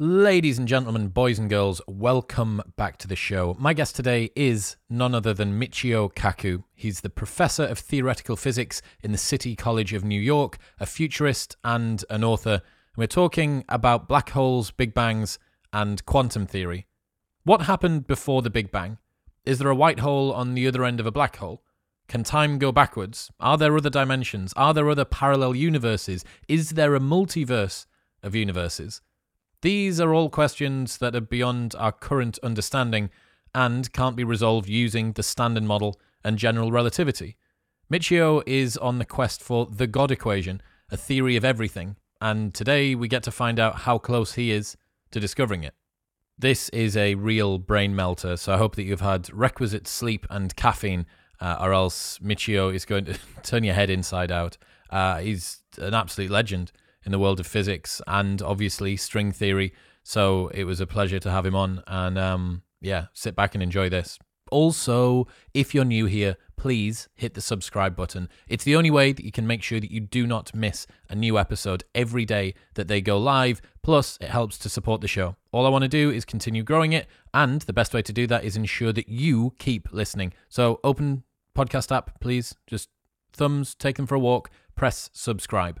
Ladies and gentlemen, boys and girls, welcome back to the show. My guest today is none other than Michio Kaku. He's the professor of theoretical physics in the City College of New York, a futurist and an author. We're talking about black holes, big bangs, and quantum theory. What happened before the Big Bang? Is there a white hole on the other end of a black hole? Can time go backwards? Are there other dimensions? Are there other parallel universes? Is there a multiverse of universes? These are all questions that are beyond our current understanding and can't be resolved using the standard model and general relativity. Michio is on the quest for the God equation, a theory of everything, and today we get to find out how close he is to discovering it. This is a real brain melter, so I hope that you've had requisite sleep and caffeine, uh, or else Michio is going to turn your head inside out. Uh, he's an absolute legend in the world of physics and obviously string theory. So it was a pleasure to have him on. And um, yeah, sit back and enjoy this. Also, if you're new here, please hit the subscribe button. It's the only way that you can make sure that you do not miss a new episode every day that they go live. Plus, it helps to support the show. All I want to do is continue growing it, and the best way to do that is ensure that you keep listening. So, open podcast app, please. Just thumbs, take them for a walk, press subscribe.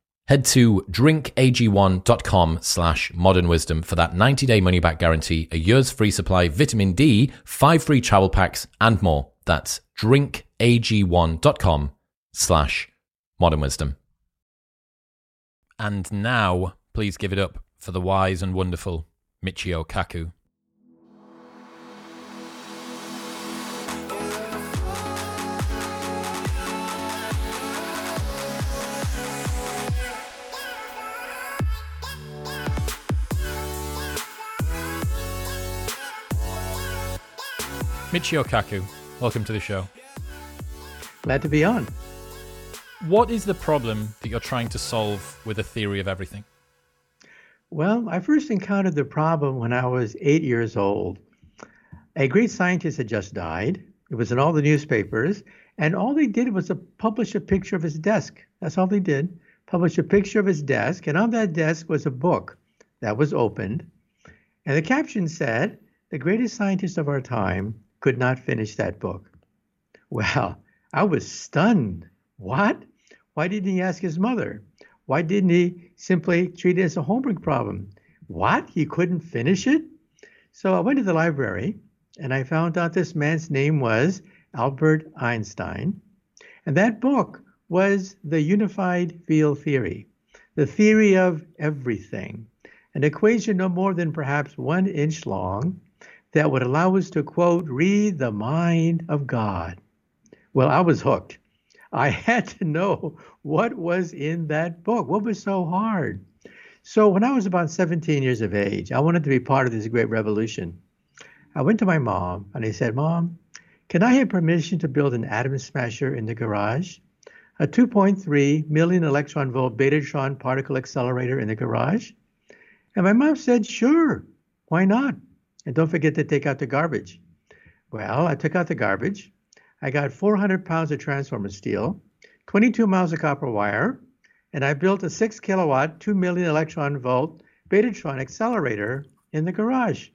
Head to drinkag1.com slash modern wisdom for that 90 day money back guarantee, a year's free supply, vitamin D, five free travel packs, and more. That's drinkag1.com slash modern wisdom. And now, please give it up for the wise and wonderful Michio Kaku. Michio Kaku, welcome to the show. Glad to be on. What is the problem that you're trying to solve with a theory of everything? Well, I first encountered the problem when I was eight years old. A great scientist had just died. It was in all the newspapers, and all they did was publish a picture of his desk. That's all they did. Publish a picture of his desk, and on that desk was a book that was opened. And the caption said, The greatest scientist of our time could not finish that book. Well, I was stunned. What? Why didn't he ask his mother? Why didn't he simply treat it as a homework problem? What? He couldn't finish it? So I went to the library and I found out this man's name was Albert Einstein. And that book was the unified field theory, the theory of everything, an equation no more than perhaps one inch long that would allow us to, quote, read the mind of God. Well, I was hooked. I had to know what was in that book. What was so hard? So, when I was about 17 years of age, I wanted to be part of this great revolution. I went to my mom and I said, Mom, can I have permission to build an atom smasher in the garage? A 2.3 million electron volt betatron particle accelerator in the garage? And my mom said, Sure, why not? And don't forget to take out the garbage. Well, I took out the garbage. I got 400 pounds of transformer steel, 22 miles of copper wire, and I built a 6 kilowatt, 2 million electron volt Betatron accelerator in the garage.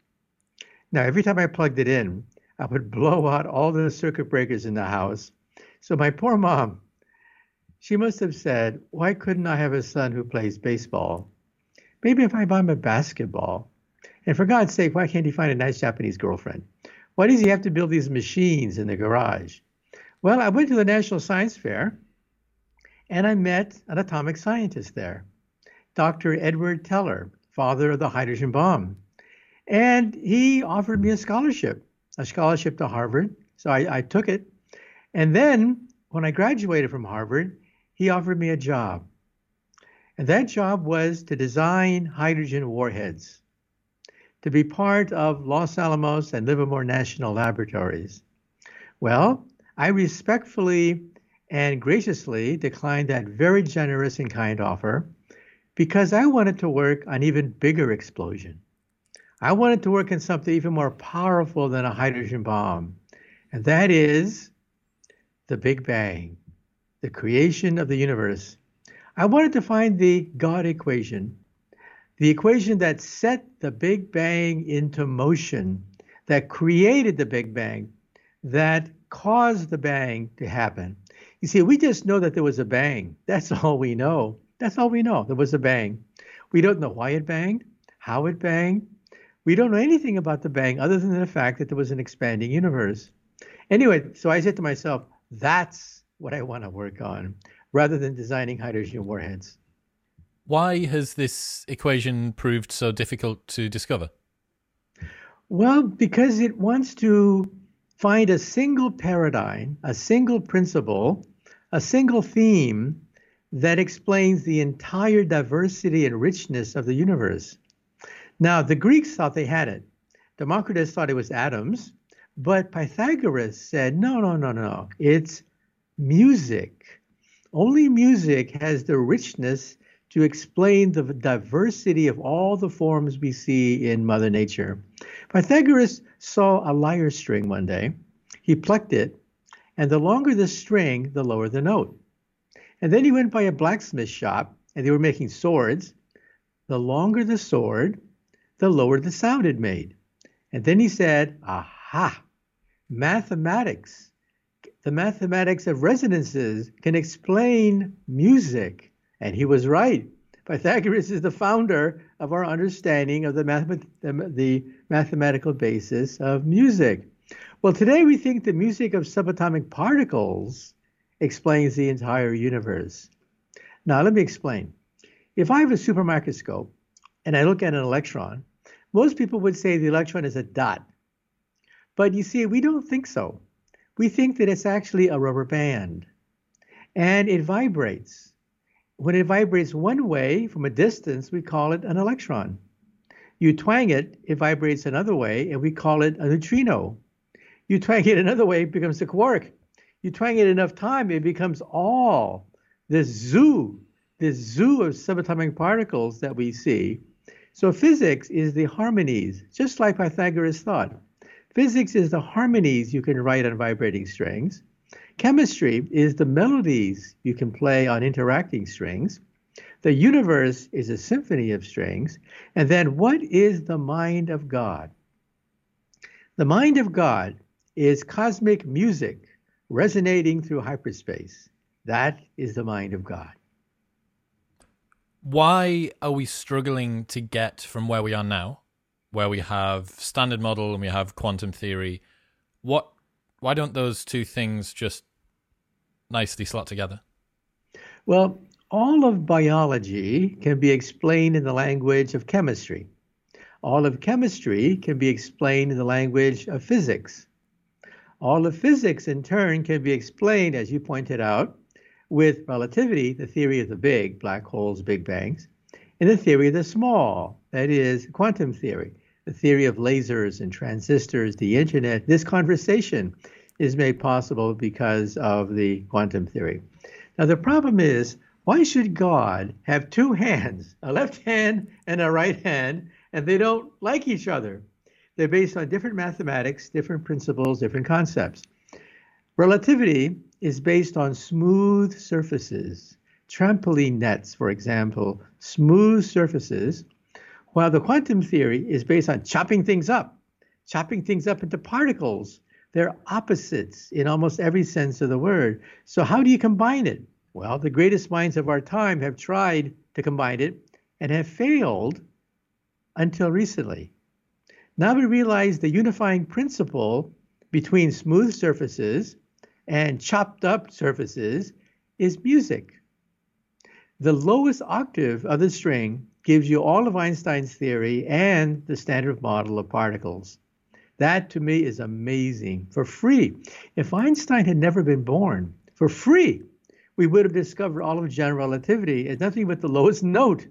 Now, every time I plugged it in, I would blow out all the circuit breakers in the house. So my poor mom, she must have said, Why couldn't I have a son who plays baseball? Maybe if I buy him a basketball. And for God's sake, why can't he find a nice Japanese girlfriend? Why does he have to build these machines in the garage? Well, I went to the National Science Fair and I met an atomic scientist there, Dr. Edward Teller, father of the hydrogen bomb. And he offered me a scholarship, a scholarship to Harvard. So I, I took it. And then when I graduated from Harvard, he offered me a job. And that job was to design hydrogen warheads, to be part of Los Alamos and Livermore National Laboratories. Well, I respectfully and graciously declined that very generous and kind offer because I wanted to work on even bigger explosion. I wanted to work on something even more powerful than a hydrogen bomb, and that is the Big Bang, the creation of the universe. I wanted to find the God equation, the equation that set the Big Bang into motion, that created the Big Bang, that caused the bang to happen. You see, we just know that there was a bang. That's all we know. That's all we know. There was a bang. We don't know why it banged, how it banged. We don't know anything about the bang other than the fact that there was an expanding universe. Anyway, so I said to myself, that's what I want to work on rather than designing hydrogen warheads. Why has this equation proved so difficult to discover? Well, because it wants to find a single paradigm, a single principle, a single theme that explains the entire diversity and richness of the universe. Now, the Greeks thought they had it. Democritus thought it was atoms, but Pythagoras said, no, no, no, no, it's music. Only music has the richness to explain the diversity of all the forms we see in Mother Nature. Pythagoras saw a lyre string one day. He plucked it, and the longer the string, the lower the note. And then he went by a blacksmith shop, and they were making swords. The longer the sword, the lower the sound it made. And then he said, Aha, mathematics. The mathematics of resonances can explain music. And he was right. Pythagoras is the founder of our understanding of the, math- the mathematical basis of music. Well, today we think the music of subatomic particles explains the entire universe. Now, let me explain. If I have a super microscope and I look at an electron, most people would say the electron is a dot. But you see, we don't think so. We think that it's actually a rubber band and it vibrates. When it vibrates one way from a distance, we call it an electron. You twang it, it vibrates another way, and we call it a neutrino. You twang it another way, it becomes a quark. You twang it enough time, it becomes all this zoo, this zoo of subatomic particles that we see. So physics is the harmonies, just like Pythagoras thought. Physics is the harmonies you can write on vibrating strings. Chemistry is the melodies you can play on interacting strings. The universe is a symphony of strings. And then what is the mind of God? The mind of God is cosmic music resonating through hyperspace. That is the mind of God. Why are we struggling to get from where we are now, where we have standard model and we have quantum theory? What why don't those two things just nicely slot together? Well, all of biology can be explained in the language of chemistry. All of chemistry can be explained in the language of physics. All of physics, in turn, can be explained, as you pointed out, with relativity, the theory of the big, black holes, big bangs, and the theory of the small, that is, quantum theory, the theory of lasers and transistors, the internet. This conversation is made possible because of the quantum theory. Now, the problem is why should God have two hands, a left hand and a right hand, and they don't like each other? They're based on different mathematics, different principles, different concepts. Relativity is based on smooth surfaces, trampoline nets, for example, smooth surfaces, while the quantum theory is based on chopping things up, chopping things up into particles. They're opposites in almost every sense of the word. So, how do you combine it? Well, the greatest minds of our time have tried to combine it and have failed until recently. Now we realize the unifying principle between smooth surfaces and chopped up surfaces is music. The lowest octave of the string gives you all of Einstein's theory and the standard model of particles. That to me is amazing for free. If Einstein had never been born, for free, we would have discovered all of general relativity as nothing but the lowest note,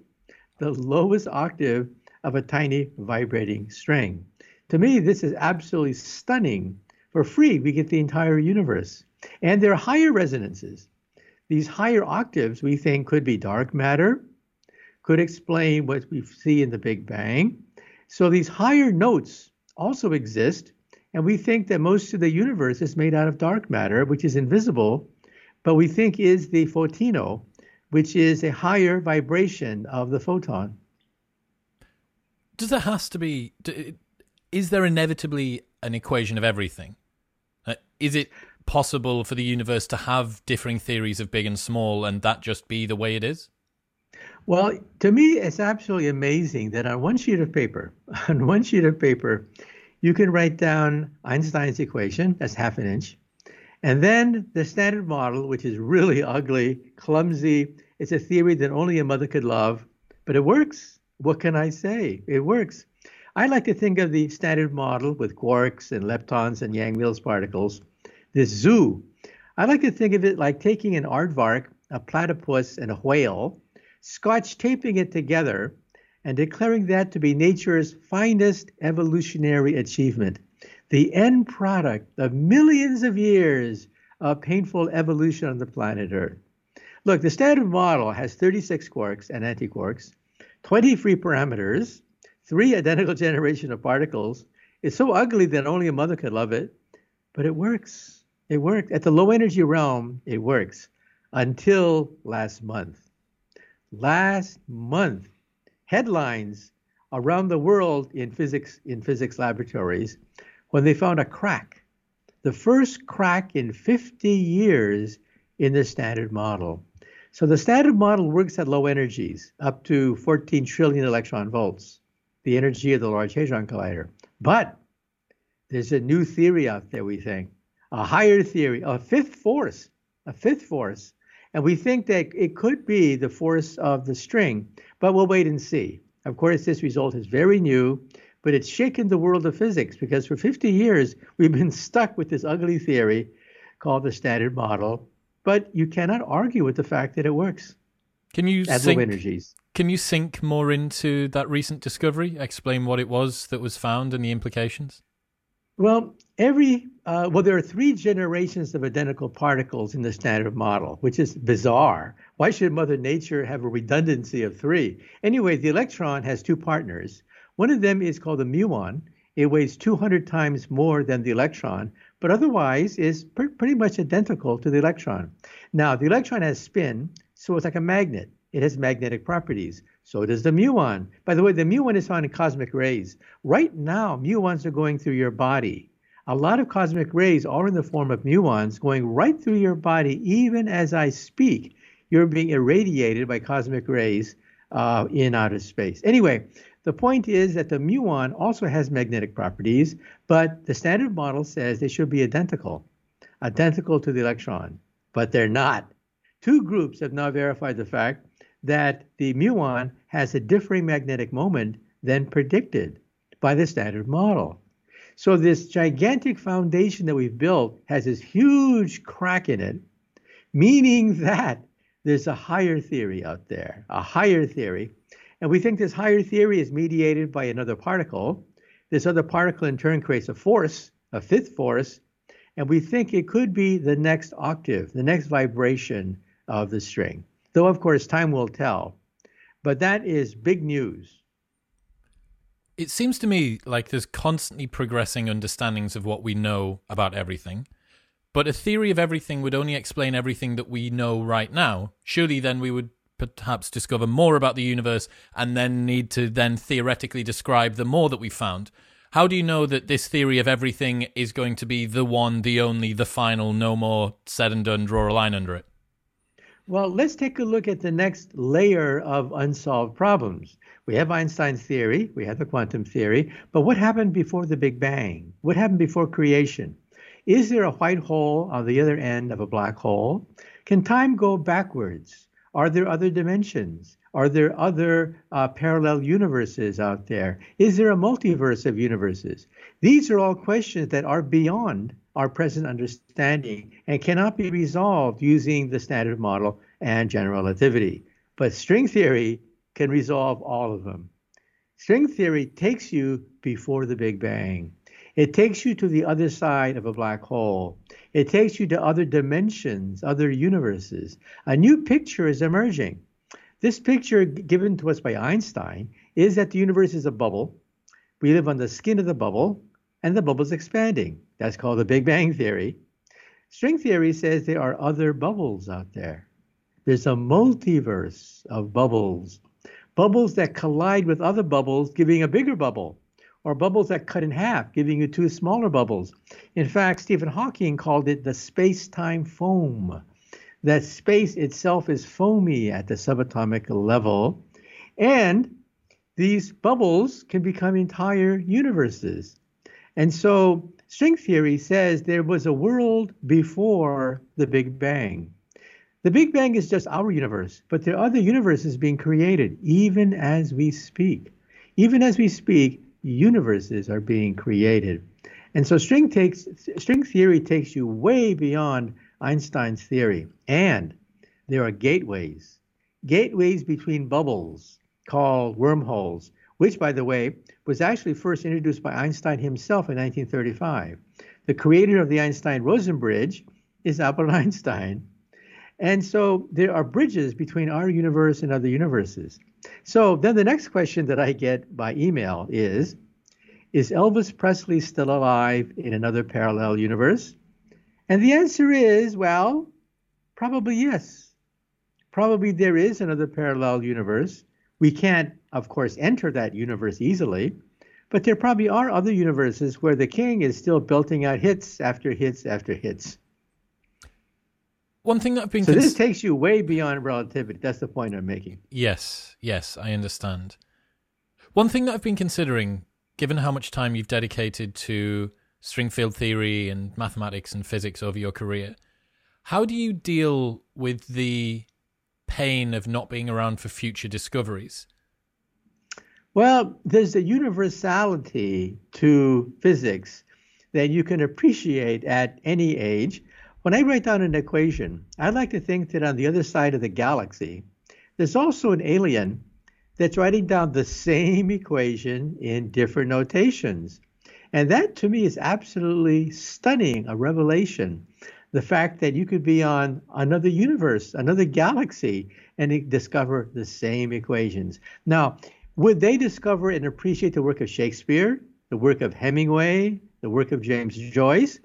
the lowest octave of a tiny vibrating string. To me, this is absolutely stunning. For free, we get the entire universe. And there are higher resonances. These higher octaves we think could be dark matter, could explain what we see in the Big Bang. So these higher notes also exist, and we think that most of the universe is made out of dark matter, which is invisible, but we think is the photino, which is a higher vibration of the photon. Does there has to be? Is there inevitably an equation of everything? Uh, is it possible for the universe to have differing theories of big and small, and that just be the way it is? Well, to me, it's absolutely amazing that on one sheet of paper, on one sheet of paper, you can write down Einstein's equation, that's half an inch, and then the standard model, which is really ugly, clumsy. It's a theory that only a mother could love, but it works. What can I say? It works. I like to think of the standard model with quarks and leptons and Yang-Mills particles, this zoo. I like to think of it like taking an aardvark, a platypus, and a whale, scotch taping it together and declaring that to be nature's finest evolutionary achievement, the end product of millions of years of painful evolution on the planet Earth. Look, the standard model has 36 quarks and antiquarks, 20 free parameters, three identical generation of particles. It's so ugly that only a mother could love it, but it works. It works. At the low energy realm, it works until last month last month headlines around the world in physics in physics laboratories when they found a crack the first crack in 50 years in the standard model. So the standard model works at low energies up to 14 trillion electron volts the energy of the large hadron collider. But there's a new theory out there we think a higher theory a fifth force a fifth force and we think that it could be the force of the string, but we'll wait and see. Of course, this result is very new, but it's shaken the world of physics because for 50 years we've been stuck with this ugly theory called the standard model. But you cannot argue with the fact that it works. Can you at sink, low energies? Can you sink more into that recent discovery? Explain what it was that was found and the implications. Well, every uh, well, there are three generations of identical particles in the standard model, which is bizarre. Why should Mother Nature have a redundancy of three? Anyway, the electron has two partners. One of them is called the muon. It weighs 200 times more than the electron, but otherwise is pr- pretty much identical to the electron. Now, the electron has spin, so it's like a magnet. It has magnetic properties. So does the muon. By the way, the muon is found in cosmic rays. Right now, muons are going through your body. A lot of cosmic rays are in the form of muons going right through your body, even as I speak. You're being irradiated by cosmic rays uh, in outer space. Anyway, the point is that the muon also has magnetic properties, but the standard model says they should be identical, identical to the electron, but they're not. Two groups have now verified the fact that the muon has a differing magnetic moment than predicted. by the standard model. So this gigantic foundation that we've built has this huge crack in it, meaning that there's a higher theory out there, a higher theory. And we think this higher theory is mediated by another particle. This other particle in turn creates a force, a fifth force, and we think it could be the next octave, the next vibration of the string. Though, of course, time will tell. But that is big news. It seems to me like there's constantly progressing understandings of what we know about everything. But a theory of everything would only explain everything that we know right now. Surely then we would perhaps discover more about the universe and then need to then theoretically describe the more that we found. How do you know that this theory of everything is going to be the one, the only, the final, no more said and done, draw a line under it? Well, let's take a look at the next layer of unsolved problems. We have Einstein's theory, we have the quantum theory, but what happened before the Big Bang? What happened before creation? Is there a white hole on the other end of a black hole? Can time go backwards? Are there other dimensions? Are there other uh, parallel universes out there? Is there a multiverse of universes? These are all questions that are beyond our present understanding and cannot be resolved using the standard model and general relativity. But string theory can resolve all of them. String theory takes you before the Big Bang. It takes you to the other side of a black hole. It takes you to other dimensions, other universes. A new picture is emerging. This picture given to us by Einstein is that the universe is a bubble. We live on the skin of the bubble, and the bubble is expanding. That's called the Big Bang Theory. String theory says there are other bubbles out there. There's a multiverse of bubbles, bubbles that collide with other bubbles, giving a bigger bubble, or bubbles that cut in half, giving you two smaller bubbles. In fact, Stephen Hawking called it the space time foam. That space itself is foamy at the subatomic level, and these bubbles can become entire universes. And so string theory says there was a world before the Big Bang. The Big Bang is just our universe, but there are other universes being created even as we speak. Even as we speak, universes are being created. And so string takes string theory takes you way beyond Einstein's theory. And there are gateways, gateways between bubbles called wormholes which, by the way, was actually first introduced by Einstein himself in 1935. The creator of the Einstein Rosen bridge is Albert Einstein. And so there are bridges between our universe and other universes. So then the next question that I get by email is Is Elvis Presley still alive in another parallel universe? And the answer is well, probably yes. Probably there is another parallel universe. We can't, of course, enter that universe easily, but there probably are other universes where the king is still belting out hits after hits after hits. One thing that I've been so cons- this takes you way beyond relativity. That's the point I'm making. Yes, yes, I understand. One thing that I've been considering, given how much time you've dedicated to string field theory and mathematics and physics over your career, how do you deal with the pain of not being around for future discoveries? Well, there's a universality to physics that you can appreciate at any age. When I write down an equation, I like to think that on the other side of the galaxy, there's also an alien that's writing down the same equation in different notations. And that to me is absolutely stunning, a revelation the fact that you could be on another universe, another galaxy, and discover the same equations. Now, would they discover and appreciate the work of Shakespeare, the work of Hemingway, the work of James Joyce?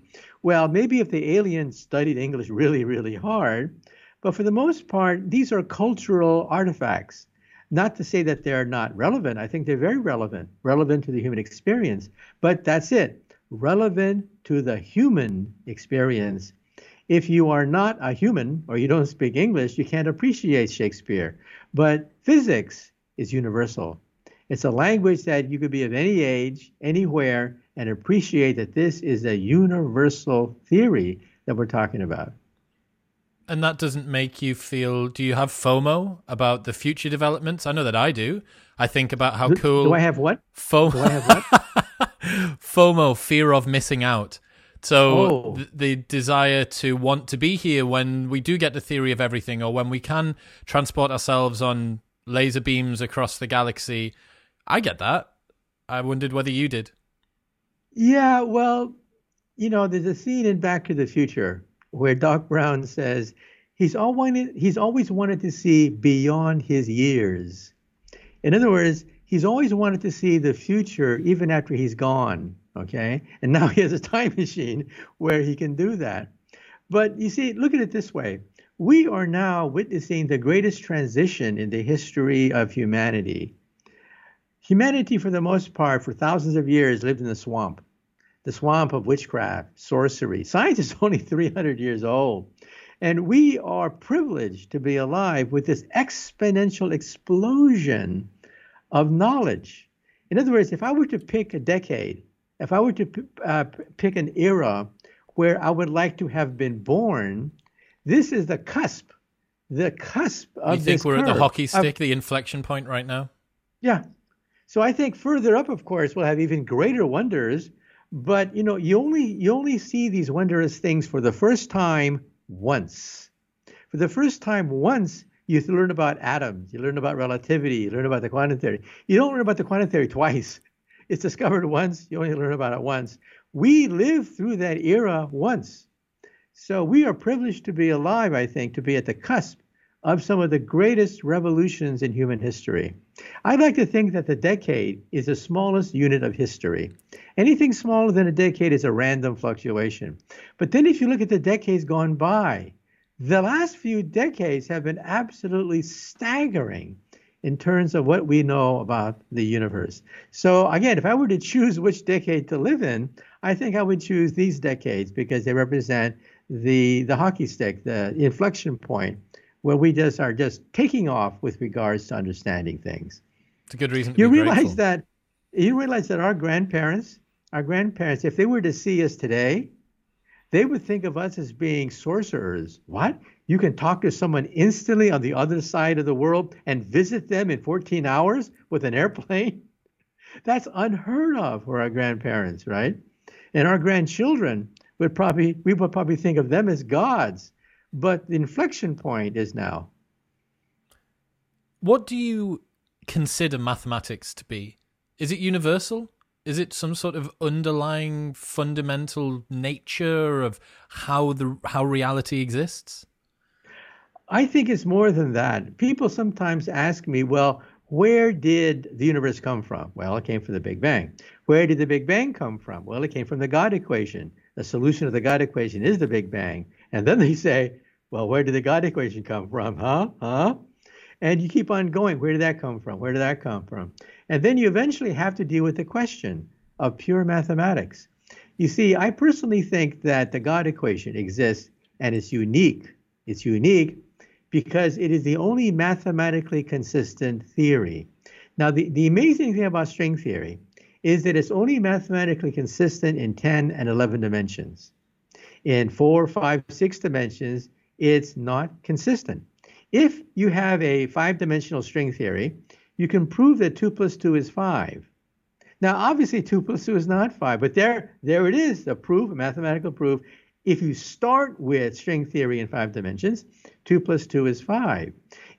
Well, maybe if the aliens studied English really, really hard, but for the most part, these are cultural artifacts. Not to say that they're not relevant. I think they're very relevant, relevant to the human experience. But that's it, relevant to the human experience if you are not a human or you don't speak English, you can't appreciate Shakespeare. But physics is universal. It's a language that you could be of any age, anywhere, and appreciate that this is a universal theory that we're talking about. And that doesn't make you feel. Do you have FOMO about the future developments? I know that I do. I think about how do, cool. Do I have what? FOMO. Do I have what? FOMO, fear of missing out. So Oh. th- the desire to want to be here when we do get the theory of everything, or when we can transport ourselves on laser beams across the galaxy. I get that. I wondered whether you did. Yeah, well, you know, there's a scene in Back to the Future where Doc Brown says he's all wanted, he's always wanted to see beyond his years. In other words, he's always wanted to see the future even after he's gone. Okay, and now he has a time machine where he can do that. But you see, look at it this way: we are now witnessing the greatest transition in the history of humanity. Humanity, for the most part, for thousands of years, lived in the swamp, the swamp of witchcraft, sorcery. Science is only 300 years old. And we are privileged to be alive with this exponential explosion of knowledge. In other words, if I were to pick a decade, if I were to p- uh, pick an era where I would like to have been born, this is the cusp, the cusp of this. you think we're at the curve hockey of- stick, the inflection point right now? yeah. So I think further up, of course, we'll have even greater wonders. But you know, you only you only see these wondrous things for the first time once. For the first time once, you learn about atoms, you learn about relativity, you learn about the quantum theory. You don't learn about the quantum theory twice. It's discovered once, you only learn about it once. We lived through that era once. So we are privileged to be alive, I think, to be at the cusp of some of the greatest revolutions in human history. I'd like to think that the decade is the smallest unit of history. Anything smaller than a decade is a random fluctuation. But then if you look at the decades gone by, the last few decades have been absolutely staggering in terms of what we know about the universe. So, again, if I were to choose which decade to live in, I think I would choose these decades because they represent the, the hockey stick, the inflection point where we just are just taking off with regards to understanding things. It's a good reason to You be realize grateful. that you realize that our grandparents, our grandparents, if they were to see us today, they would think of us as being sorcerers. What? You can talk to someone instantly on the other side of the world and visit them in 14 hours with an airplane? That's unheard of for our grandparents, right? And our grandchildren would probably we would probably think of them as gods. But the inflection point is now. What do you consider mathematics to be? Is it universal? Is it some sort of underlying fundamental nature of how the how reality exists? I think it's more than that. People sometimes ask me, well, where did the universe come from? Well, it came from the Big Bang. Where did the Big Bang come from? Well, it came from the God equation. The solution of the God equation is the Big Bang. And then they say, well, where did the God equation come from? Huh? Huh? And you keep on going. Where did that come from? Where did that come from? And then you eventually have to deal with the question of pure mathematics. You see, I personally think that the God equation exists and it's unique. It's unique because it is the only mathematically consistent theory. Now, the, the amazing thing about string theory is that it's only mathematically consistent in 10 and 11 dimensions. In four, five, six dimensions, it's not consistent. If you have a five dimensional string theory, you can prove that 2 plus 2 is 5. Now, obviously, 2 plus 2 is not 5, but there, there it is, the proof, a mathematical proof. If you start with string theory in five dimensions, 2 plus 2 is 5.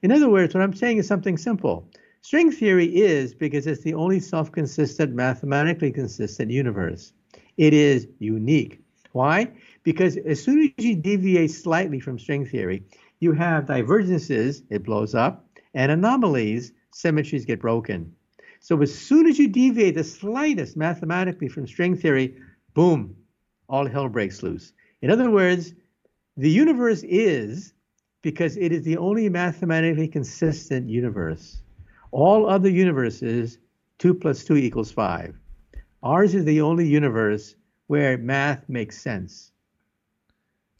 In other words, what I'm saying is something simple. String theory is because it's the only self consistent, mathematically consistent universe. It is unique. Why? Because as soon as you deviate slightly from string theory, you have divergences, it blows up, and anomalies, symmetries get broken. So as soon as you deviate the slightest mathematically from string theory, boom, all hell breaks loose. In other words, the universe is because it is the only mathematically consistent universe. All other universes, 2 plus 2 equals 5. Ours is the only universe where math makes sense.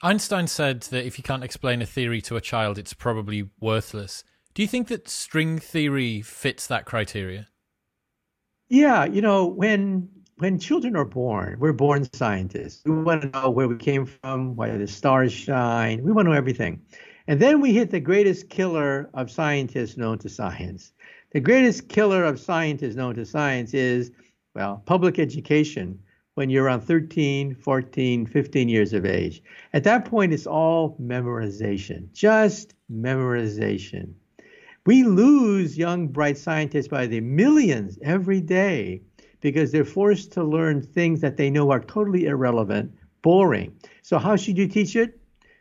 Einstein said that if you can't explain a theory to a child, it's probably worthless. Do you think that string theory fits that criteria? Yeah, you know, when when children are born, we're born scientists. We want to know where we came from, why the stars shine. We want to know everything. And then we hit the greatest killer of scientists known to science. The greatest killer of scientists known to science is, well, public education when you're around 13, 14, 15 years of age. At that point, it's all memorization, just memorization. We lose young, bright scientists by the millions every day because they're forced to learn things that they know are totally irrelevant, boring. So, how should you teach it?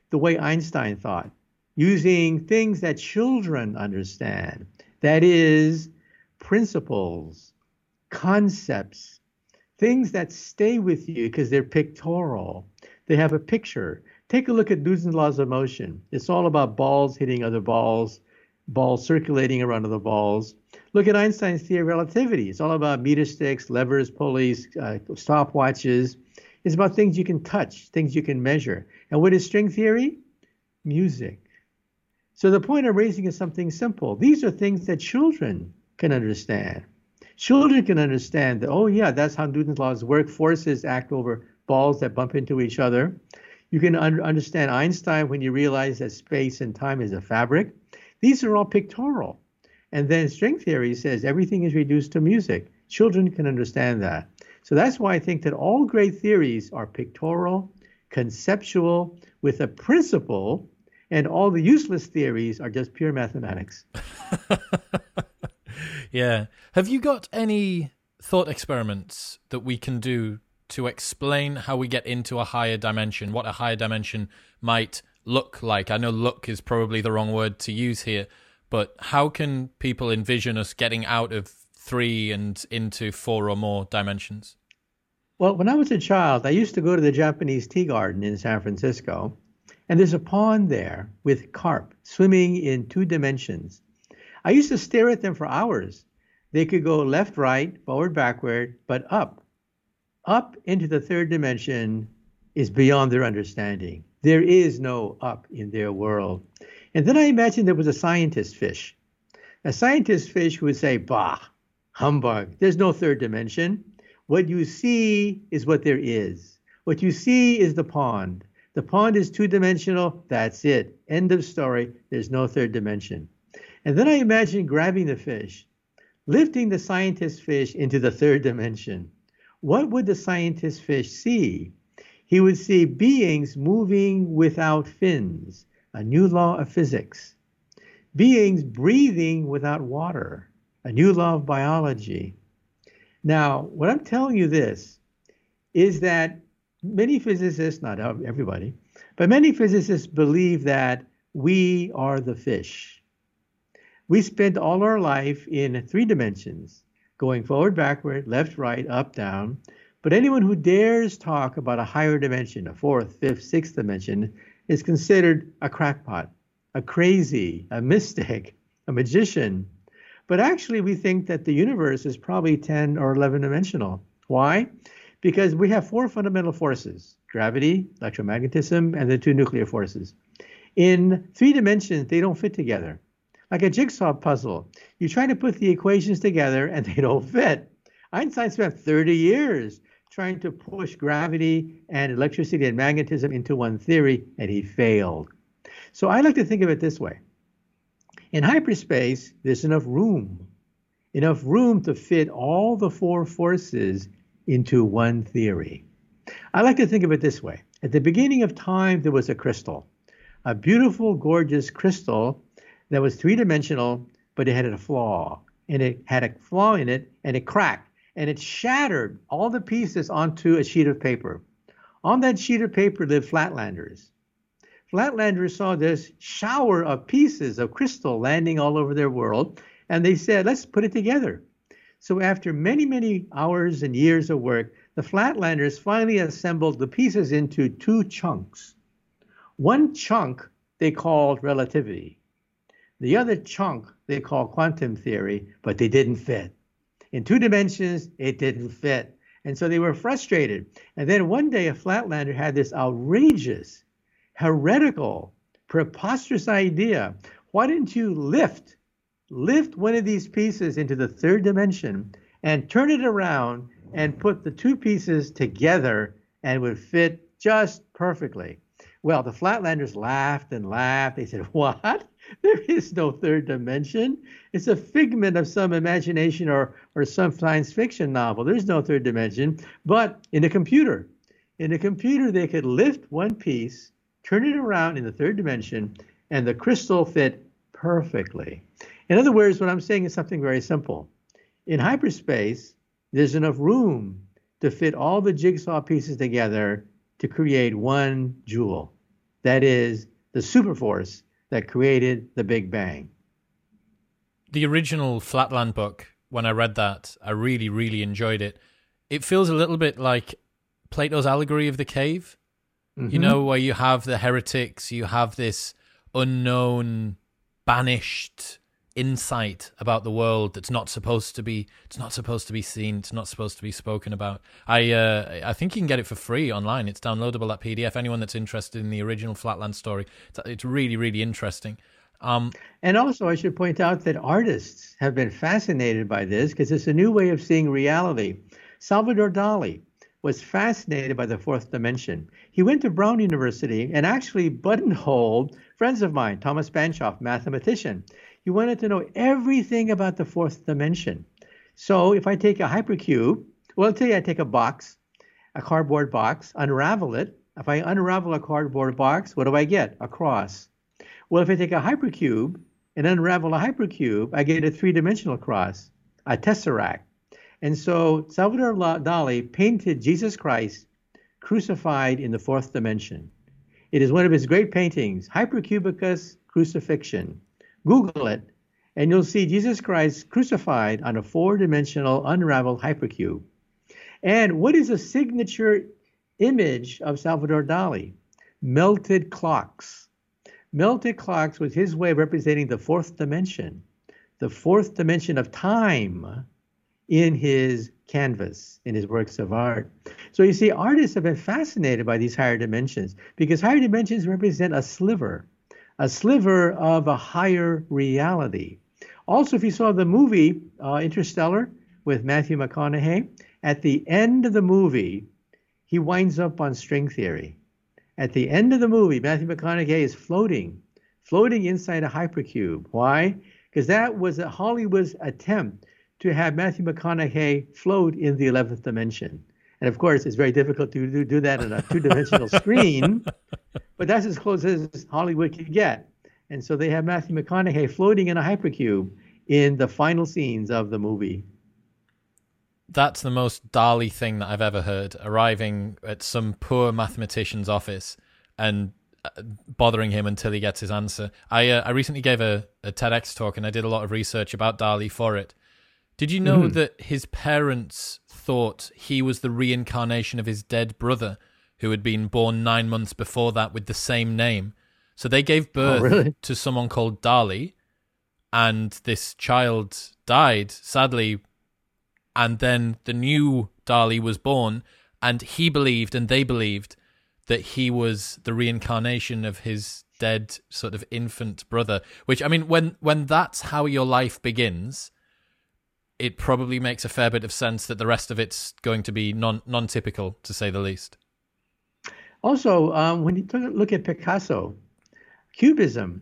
The way Einstein thought, using things that children understand. That is, principles, concepts, things that stay with you because they're pictorial. They have a picture. Take a look at Newton's laws of motion. It's all about balls hitting other balls, balls circulating around other balls. Look at Einstein's theory of relativity. It's all about meter sticks, levers, pulleys, uh, stopwatches. It's about things you can touch, things you can measure. And what is string theory? Music. So the point I'm raising is something simple. These are things that children can understand. Children can understand that, oh, yeah, that's how Newton's laws work. Forces act over balls that bump into each other. You can un- understand Einstein when you realize that space and time is a fabric. These are all pictorial. And then string theory says everything is reduced to music. Children can understand that. So that's why I think that all great theories are pictorial, conceptual, with a principle, and all the useless theories are just pure mathematics. Yeah. Have you got any thought experiments that we can do to explain how we get into a higher dimension, what a higher dimension might look like? I know look is probably the wrong word to use here, but how can people envision us getting out of three and into four or more dimensions? Well, when I was a child, I used to go to the Japanese tea garden in San Francisco, and there's a pond there with carp swimming in two dimensions. I used to stare at them for hours. They could go left, right, forward, backward, but up. Up into the third dimension is beyond their understanding. There is no up in their world. And then I imagined there was a scientist fish. A scientist fish would say, Bah, humbug, there's no third dimension. What you see is what there is. What you see is the pond. The pond is two dimensional. That's it. End of story. There's no third dimension. And then I imagine grabbing the fish, lifting the scientist fish into the third dimension. What would the scientist fish see? He would see beings moving without fins, a new law of physics. Beings breathing without water, a new law of biology. Now, what I'm telling you this is that many physicists, not everybody, but many physicists believe that we are the fish. We spend all our life in three dimensions going forward, backward, left, right, up, down. But anyone who dares talk about a higher dimension, a fourth, fifth, sixth dimension, is considered a crackpot, a crazy, a mystic, a magician. But actually, we think that the universe is probably 10 or 11 dimensional. Why? Because we have four fundamental forces gravity, electromagnetism, and the two nuclear forces. In three dimensions, they don't fit together like a jigsaw puzzle. You try to put the equations together and they don't fit. Einstein spent 30 years trying to push gravity and electricity and magnetism into one theory, and he failed. So I like to think of it this way in hyperspace, there's enough room, enough room to fit all the four forces into one theory. I like to think of it this way at the beginning of time, there was a crystal, a beautiful, gorgeous crystal that was three dimensional, but it had a flaw. And it had a flaw in it, and it cracked, and it shattered all the pieces onto a sheet of paper. On that sheet of paper lived flatlanders. Flatlanders saw this shower of pieces of crystal landing all over their world, and they said, let's put it together. So, after many, many hours and years of work, the Flatlanders finally assembled the pieces into two chunks. One chunk they called relativity, the other chunk they call quantum theory, but they didn't fit. In two dimensions, it didn't fit. And so they were frustrated. And then one day, a flatlander had this outrageous, heretical, preposterous idea. Why didn't you lift, lift one of these pieces into the third dimension and turn it around and put the two pieces together and would fit just perfectly. Well, the Flatlanders laughed and laughed. They said, What? There is no third dimension. It's a figment of some imagination or, or some science fiction novel. There's no third dimension. But in a computer, in a computer, they could lift one piece, turn it around in the third dimension, and the crystal fit perfectly. In other words, what I'm saying is something very simple. In hyperspace, there's enough room to fit all the jigsaw pieces together to create one jewel. That is the superforce that created the Big Bang. The original Flatland book, when I read that, I really, really enjoyed it. It feels a little bit like Plato's allegory of the cave. Mm-hmm. You know, where you have the heretics, you have this unknown, banished insight about the world that's not supposed to be it's not supposed to be seen it's not supposed to be spoken about. I uh i think you can get it for free online. It's downloadable that pdf anyone that's interested in the original flatland story it's, really really interesting. Um and also i should point out that artists have been fascinated by this because it's a new way of seeing reality. Salvador dali was fascinated by the fourth dimension. He went to Brown University and actually buttonholed friends of mine, Thomas Banchoff, mathematician. He wanted to know everything about the fourth dimension. So if I take a hypercube, well, let's say I take a box, a cardboard box, unravel it. If I unravel a cardboard box, what do I get? A cross. Well, if I take a hypercube and unravel a hypercube, I get a three-dimensional cross, a tesseract. And so Salvador Dali painted Jesus Christ crucified in the fourth dimension. It is one of his great paintings, Hypercubicus Crucifixion. Google it, and you'll see Jesus Christ crucified on a four dimensional unraveled hypercube. And what is a signature image of Salvador Dali? Melted clocks. Melted clocks was his way of representing the fourth dimension, the fourth dimension of time in his canvas, in his works of art. So you see, artists have been fascinated by these higher dimensions because higher dimensions represent a sliver a sliver of a higher reality. Also, if you saw the movie uh, Interstellar with Matthew McConaughey, at the end of the movie, he winds up on string theory. At the end of the movie, Matthew McConaughey is floating, floating inside a hypercube. Why? Because that was Hollywood's attempt to have Matthew McConaughey float in the 11th dimension. And of course, it's very difficult to do, do that on a two dimensional screen, but that's as close as Hollywood could get. And so they have Matthew McConaughey floating in a hypercube in the final scenes of the movie. That's the most Dali thing that I've ever heard. Arriving at some poor mathematician's office and uh, bothering him until he gets his answer. I uh, I recently gave a, a TEDx talk and I did a lot of research about Dali for it. Did you know mm-hmm. that his parents thought he was the reincarnation of his dead brother, who had been born nine months before that with the same name? So they gave oh, birth oh, really? to someone called Dali, and this child died, sadly. And then the new Dali was born, and he believed, and they believed, that he was the reincarnation of his dead sort of infant brother which i mean when when that's how your life begins it probably makes a fair bit of sense that the rest of it's going to be non non typical to say the least. Also, um, when you look at Picasso, Cubism,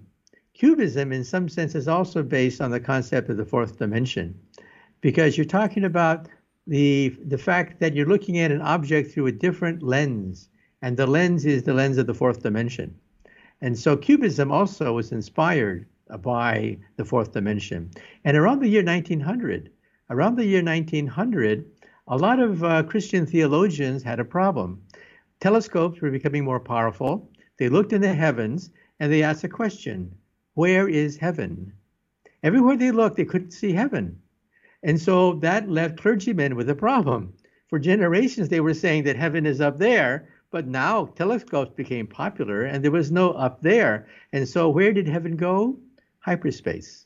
Cubism in some sense is also based on the concept of the fourth dimension, because you're talking about the the fact that you're looking at an object through a different lens, and the lens is the lens of the fourth dimension. And so Cubism also was inspired by the fourth dimension. And around the year 1900, around the year 1900, a lot of uh, Christian theologians had a problem. Telescopes were becoming more powerful. They looked in the heavens and they asked a question Where is heaven? Everywhere they looked, they couldn't see heaven. And so that left clergymen with a problem. For generations, they were saying that heaven is up there, but now telescopes became popular and there was no up there. And so where did heaven go? Hyperspace.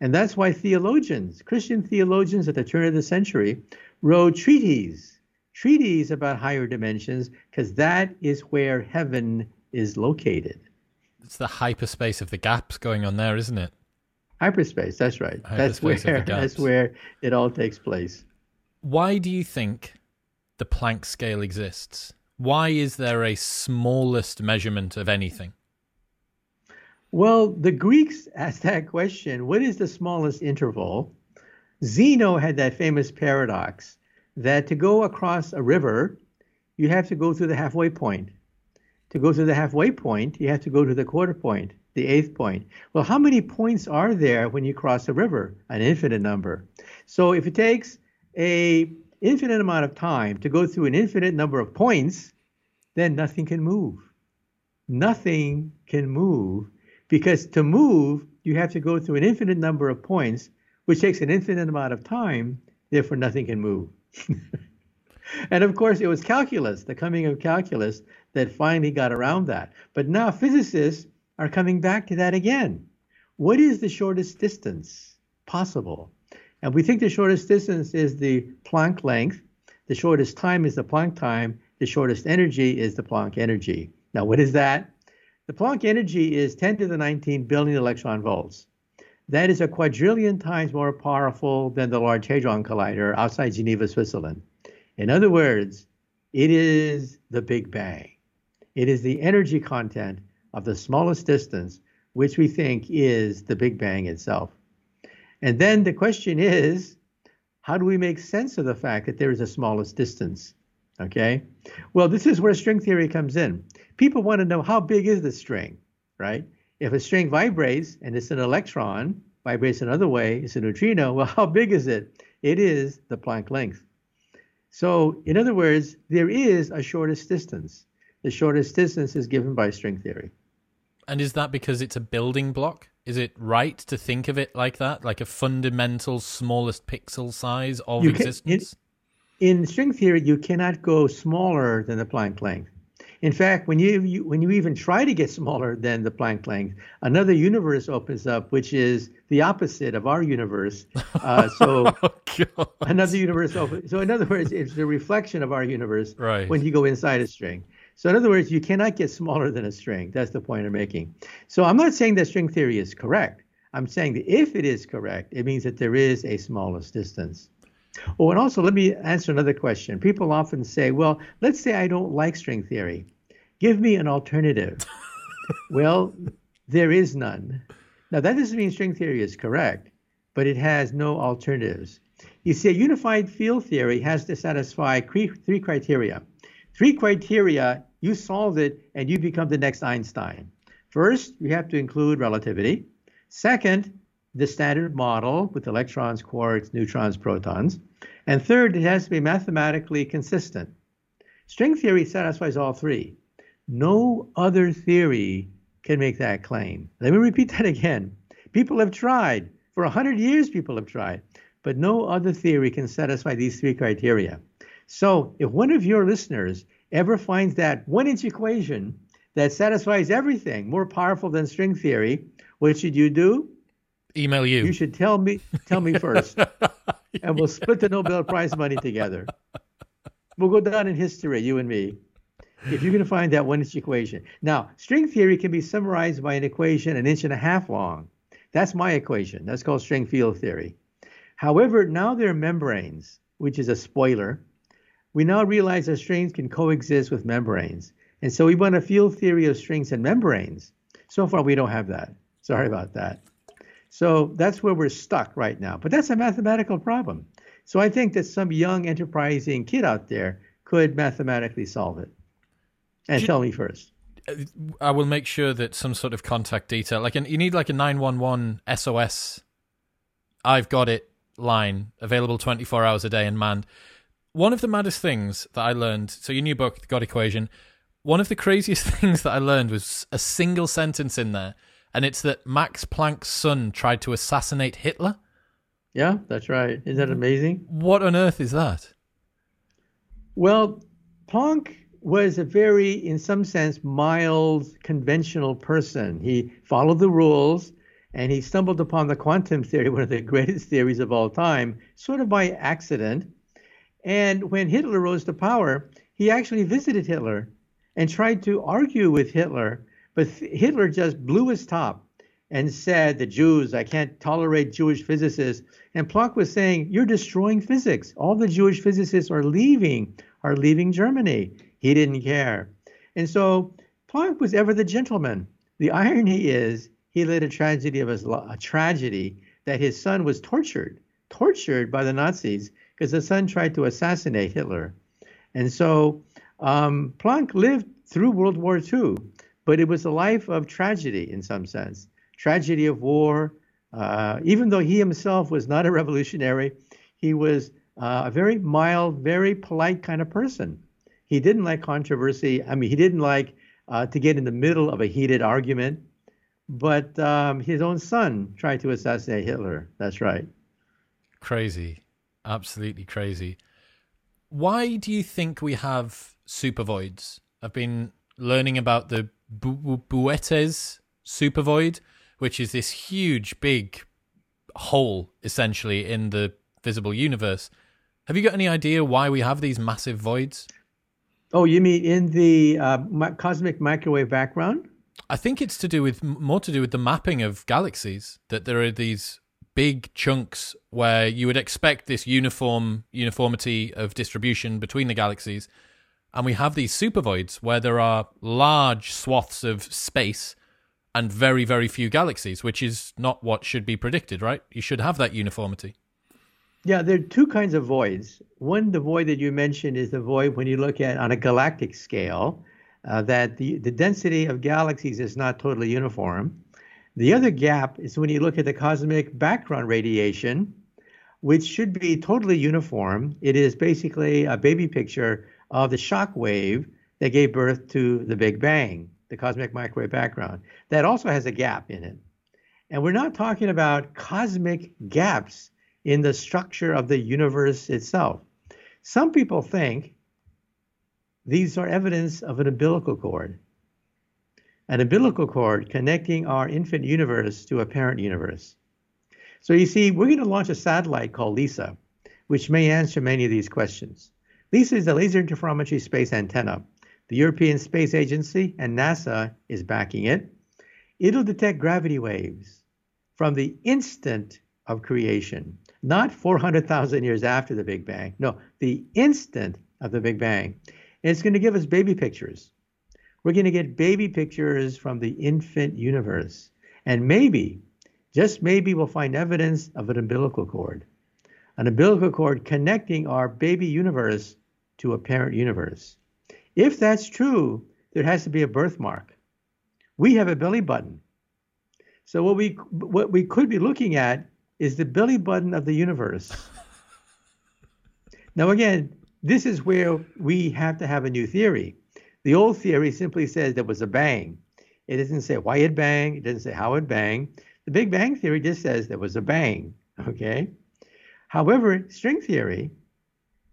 And that's why theologians, Christian theologians at the turn of the century, wrote treatises, treatises about higher dimensions, because that is where heaven is located. It's the hyperspace of the gaps going on there, isn't it? Hyperspace, that's right. Hyperspace that's where that's where it all takes place. Why do you think the Planck scale exists? Why is there a smallest measurement of anything? Well, the Greeks asked that question what is the smallest interval? Zeno had that famous paradox that to go across a river, you have to go through the halfway point. To go through the halfway point, you have to go to the quarter point, the eighth point. Well, how many points are there when you cross a river? An infinite number. So if it takes a infinite amount of time to go through an infinite number of points, then nothing can move. Nothing can move because to move, you have to go through an infinite number of points, which takes an infinite amount of time, therefore, nothing can move. and of course, it was calculus, the coming of calculus, that finally got around that. But now physicists are coming back to that again. What is the shortest distance possible? And we think the shortest distance is the Planck length, the shortest time is the Planck time, the shortest energy is the Planck energy. Now, what is that? The Planck energy is 10 to the 19 billion electron volts. That is a quadrillion times more powerful than the Large Hadron Collider outside Geneva, Switzerland. In other words, it is the Big Bang. It is the energy content of the smallest distance, which we think is the Big Bang itself. And then the question is, how do we make sense of the fact that there is a smallest distance? Okay. Well, this is where string theory comes in. People want to know how big is the string, right? If a string vibrates and it's an electron, vibrates another way, it's a neutrino, well, how big is it? It is the Planck length. So, in other words, there is a shortest distance. The shortest distance is given by string theory. And is that because it's a building block? Is it right to think of it like that, like a fundamental smallest pixel size of you existence? Can, in string theory, you cannot go smaller than the Planck length. In fact, when you, you, when you even try to get smaller than the Planck length, another universe opens up, which is the opposite of our universe. Uh, so oh, another universe opens. So in other words, it's the reflection of our universe right. when you go inside a string. So in other words, you cannot get smaller than a string. That's the point I'm making. So I'm not saying that string theory is correct. I'm saying that if it is correct, it means that there is a smallest distance. Oh, and also let me answer another question. People often say, well, let's say I don't like string theory. Give me an alternative. well, there is none. Now, that doesn't mean string theory is correct, but it has no alternatives. You see, a unified field theory has to satisfy three criteria. Three criteria, you solve it and you become the next Einstein. First, you have to include relativity. Second, the standard model with electrons, quarks, neutrons, protons. And third, it has to be mathematically consistent. String theory satisfies all three. No other theory can make that claim. Let me repeat that again. People have tried. For 100 years, people have tried. But no other theory can satisfy these three criteria. So if one of your listeners ever finds that one inch equation that satisfies everything more powerful than string theory, what should you do? Email you. You should tell me tell me first, and we'll split the Nobel Prize money together. We'll go down in history, you and me, if you can find that one inch equation. Now, string theory can be summarized by an equation an inch and a half long. That's my equation. That's called string field theory. However, now there are membranes, which is a spoiler. We now realize that strings can coexist with membranes. And so we want a field theory of strings and membranes. So far, we don't have that. Sorry about that. So that's where we're stuck right now. But that's a mathematical problem. So I think that some young enterprising kid out there could mathematically solve it. And tell me first. Uh, I will make sure that some sort of contact detail, like an, you need like a 911 SOS, I've got it line available 24 hours a day and manned. One of the maddest things that I learned, so your new book, The God Equation, one of the craziest things that I learned was a single sentence in there and it's that Max Planck's son tried to assassinate Hitler. Yeah, that's right. Isn't that amazing? What on earth is that? Well, Planck was a very, in some sense, mild, conventional person. He followed the rules and he stumbled upon the quantum theory, one of the greatest theories of all time, sort of by accident. And when Hitler rose to power, he actually visited Hitler and tried to argue with Hitler but Hitler just blew his top. and said, the Jews, I can't tolerate Jewish physicists. And Planck was saying, you're destroying physics. All the Jewish physicists are leaving, are leaving Germany. He didn't care. And so Planck was ever the gentleman. The irony is he led a tragedy of his a tragedy that his son was tortured, tortured by the Nazis because the son tried to assassinate Hitler. And so um, Planck lived through World War II, but it was a life of tragedy in some sense tragedy of war. Uh, even though he himself was not a revolutionary, he was uh, a very mild, very polite kind of person. He didn't like controversy. I mean, he didn't like uh, to get in the middle of a heated argument. But um, his own son tried to assassinate Hitler. That's right. Crazy. Absolutely crazy. Why do you think we have supervoids? I've been learning about the Bu- Boötes supervoid, which is this huge, big hole essentially in the visible universe. Have you got any idea why we have these massive voids? Oh, you mean in the uh, cosmic microwave background? I think it's to do with more to do with the mapping of galaxies. That there are these big chunks where you would expect this uniform uniformity of distribution between the galaxies, and we have these supervoids where there are large swaths of space and very, very few galaxies, which is not what should be predicted, right? You should have that uniformity. Yeah, there are two kinds of voids. One, the void that you mentioned is the void when you look at on a galactic scale, uh, that the, the density of galaxies is not totally uniform. The other gap is when you look at the cosmic background radiation, which should be totally uniform. It is basically a baby picture of the shock wave that gave birth to the Big Bang the cosmic microwave background. That also has a gap in it. And we're not talking about cosmic gaps in the structure of the universe itself. Some people think these are evidence of an umbilical cord, an umbilical cord connecting our infant universe to a parent universe. So you see, we're going to launch a satellite called LISA, which may answer many of these questions. LISA is a laser interferometry space antenna the European Space Agency and NASA is backing it. It'll detect gravity waves from the instant of creation, not 400,000 years after the Big Bang. No, the instant of the Big Bang. And it's going to give us baby pictures. We're going to get baby pictures from the infant universe. And maybe, just maybe, we'll find evidence of an umbilical cord. An umbilical cord connecting our baby universe to a parent universe. If that's true, there has to be a birthmark. We have a belly button. So what we what we could be looking at is the belly button of the universe. now again, this is where we have to have a new theory. The old theory simply says there was a bang. It doesn't say why it banged. It doesn't say how it banged. The Big Bang theory just says there was a bang. Okay. However, string theory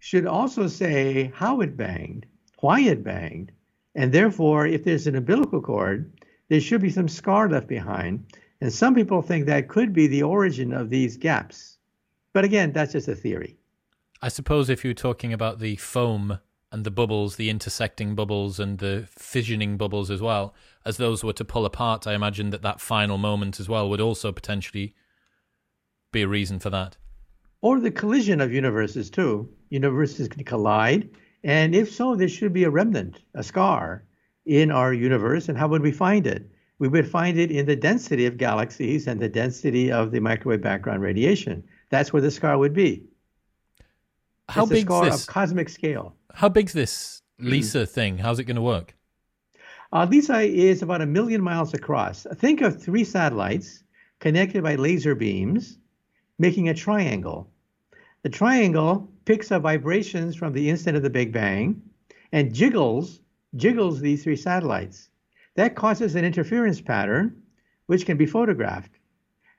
should also say how it banged why it banged. And therefore, if there's an umbilical cord, there should be some scar left behind. And some people think that could be the origin of these gaps. But again, that's just a theory. I suppose if you're talking about the foam and the bubbles, the intersecting bubbles and the fissioning bubbles as well, as those were to pull apart, I imagine that that final moment as well would also potentially be a reason for that. Or the collision of universes, too. Universes can collide and if so, there should be a remnant, a scar in our universe. And how would we find it? We would find it in the density of galaxies and the density of the microwave background radiation. That's where the scar would be. How big scar this? of cosmic scale. How big's this LISA thing? How's it going to work? Uh, LISA is about a million miles across. Think of three satellites connected by laser beams, making a triangle. The triangle picks up vibrations from the instant of the Big Bang and jiggles jiggles these three satellites. That causes an interference pattern, which can be photographed.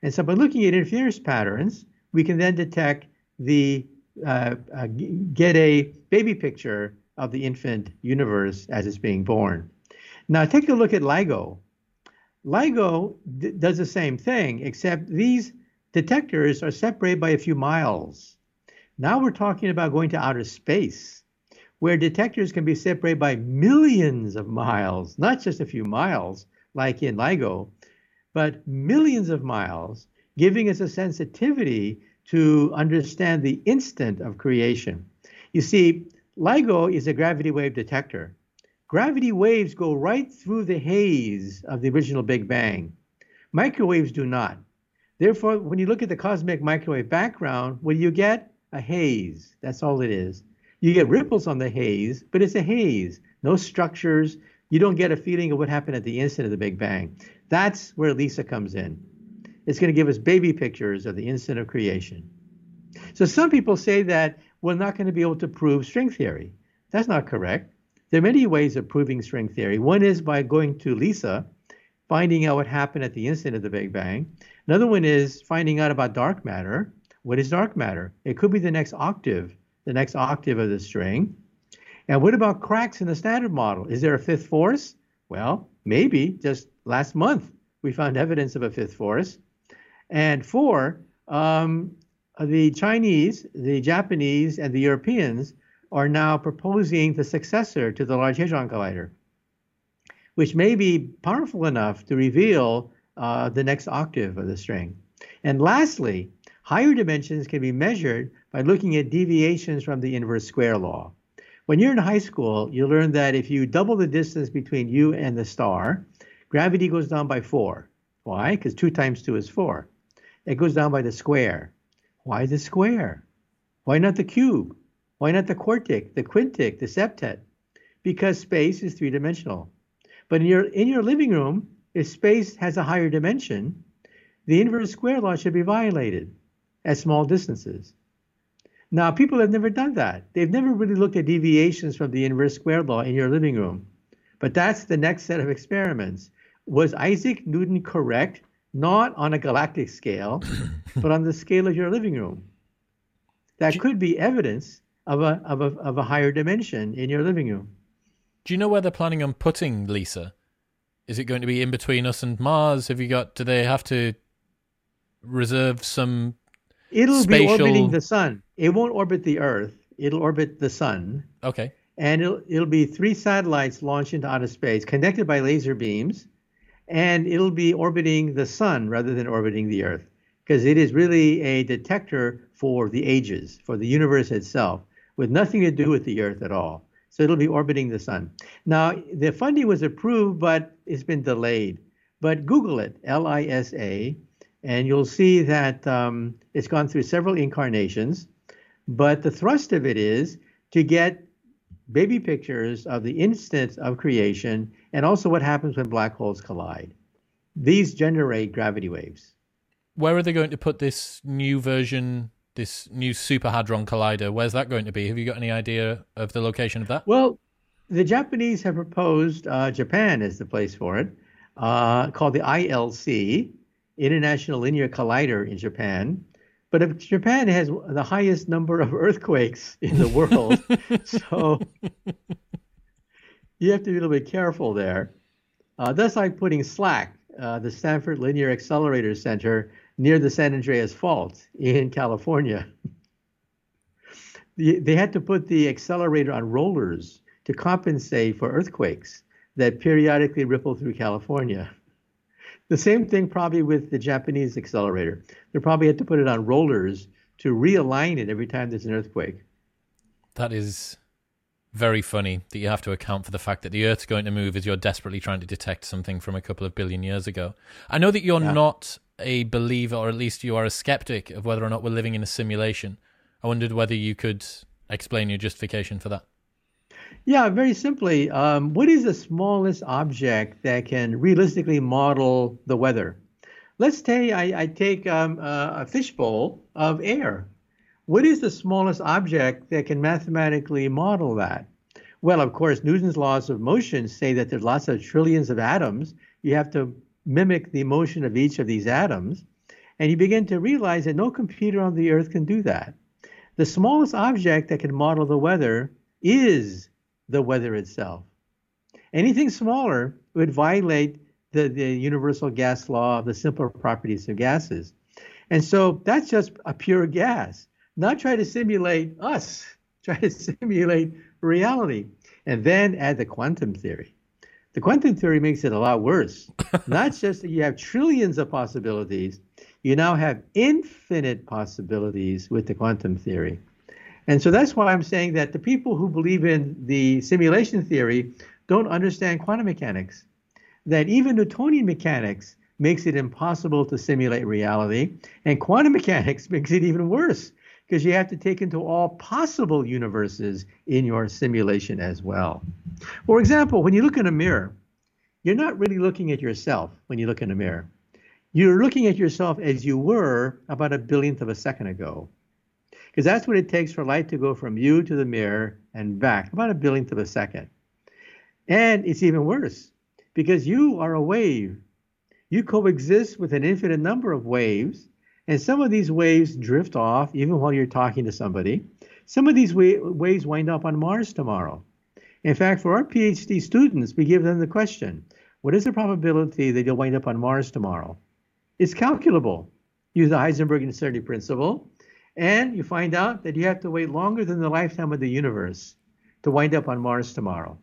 And so, by looking at interference patterns, we can then detect the uh, uh, get a baby picture of the infant universe as it's being born. Now, take a look at LIGO. LIGO d- does the same thing, except these detectors are separated by a few miles. Now we're talking about going to outer space, where detectors can be separated by millions of miles, not just a few miles, like in LIGO. but millions of miles, giving us a sensitivity to understand the instant of creation. You see, LIGO is a gravity wave detector. Gravity waves go right through the haze of the original Big Bang. Microwaves do not. Therefore, when you look at the cosmic microwave background, what do you get? A haze. That's all it is. You get ripples on the haze, but it's a haze. No structures. You don't get a feeling of what happened at the instant of the Big Bang. That's where LISA comes in. It's going to give us baby pictures of the instant of creation. So some people say that we're not going to be able to prove string theory. That's not correct. There are many ways of proving string theory. One is by going to LISA, finding out what happened at the instant of the Big Bang. Another one is finding out about dark matter. What is dark matter? It could be the next octave, the next octave of the string. And what about cracks in the standard model? Is there a fifth force? Well, maybe. Just last month, we found evidence of a fifth force. And four, um, the Chinese, the Japanese, and the Europeans are now proposing the successor to the Large Hadron Collider, which may be powerful enough to reveal uh, the next octave of the string. And lastly, higher dimensions can be measured by looking at deviations from the inverse square law. When you're in high school, you learn that if you double the distance between you and the star, gravity goes down by four. Why? Because two times two is four. It goes down by the square. Why the square? Why not the cube? Why not the quartic, the quintic, the septet? Because space is three dimensional. But in your in your living room, if space has a higher dimension, the inverse square law should be violated at small distances. Now, people have never done that. They've never really looked at deviations from the inverse square law in your living room. But that's the next set of experiments. Was Isaac Newton correct not on a galactic scale, but on the scale of your living room. That could be evidence of a, of, a, of a higher dimension in your living room. Do you know where they're planning on putting LISA? Is it going to be in between us and Mars? Have you got? Do they have to reserve some? It'll spatial... be orbiting the sun. It won't orbit the Earth. It'll orbit the sun. Okay. And it'll it'll be three satellites launched into outer space, connected by laser beams, and it'll be orbiting the sun rather than orbiting the Earth because it is really a detector for the ages, for the universe itself, with nothing to do with the Earth at all. So it'll be orbiting the sun. Now, the funding was approved, but it's been delayed. But Google it, L I S A, and you'll see that um, it's gone through several incarnations. But the thrust of it is to get baby pictures of the instant of creation and also what happens when black holes collide. These generate gravity waves. Where are they going to put this new version, this new Super Hadron Collider? Where's that going to be? Have you got any idea of the location of that? Well, the Japanese have proposed uh, Japan as the place for it, uh, called the ILC, International Linear Collider in Japan. But if Japan has the highest number of earthquakes in the world, so you have to be a little bit careful there. Uh, that's like putting SLAC, uh, the Stanford Linear Accelerator Center, near the San Andreas Fault in California. they had to put the accelerator on rollers to compensate for earthquakes that periodically ripple through California. The same thing probably with the Japanese accelerator. They probably had to put it on rollers to realign it every time there's an earthquake. That is very funny that you have to account for the fact that the Earth's going to move as you're desperately trying to detect something from a couple of billion years ago. I know that you're yeah. not a believer, or at least you are a skeptic of whether or not we're living in a simulation. I wondered whether you could explain your justification for that. Yeah, very simply, um, what is the smallest object that can realistically model the weather? Let's say I, I take um, a, a fishbowl of air. What is the smallest object that can mathematically model that? Well, of course, Newton's laws of motion say that there's lots of trillions of atoms. You have to mimic the motion of each of these atoms. And you begin to realize that no computer on the earth can do that. The smallest object that can model the weather is the weather itself. Anything smaller would violate the, the universal gas law of the simple properties of gases. And so that's just a pure gas. Not try to simulate us, try to simulate reality. And then add the quantum theory. The quantum theory makes it a lot worse. Not just that you have trillions of possibilities, you now have infinite possibilities with the quantum theory. And so that's why I'm saying that the people who believe in the simulation theory don't understand quantum mechanics. That even Newtonian mechanics makes it impossible to simulate reality, and quantum mechanics makes it even worse because you have to take into all possible universes in your simulation as well. For example, when you look in a mirror, you're not really looking at yourself when you look in a mirror. You're looking at yourself as you were about a billionth of a second ago. Because that's what it takes for light to go from you to the mirror and back, about a billionth of a second. And it's even worse because you are a wave. You coexist with an infinite number of waves, and some of these waves drift off even while you're talking to somebody. Some of these wa- waves wind up on Mars tomorrow. In fact, for our PhD students, we give them the question what is the probability that you'll wind up on Mars tomorrow? It's calculable. Use the Heisenberg uncertainty principle, and you find out that you have to wait longer than the lifetime of the universe to wind up on Mars tomorrow.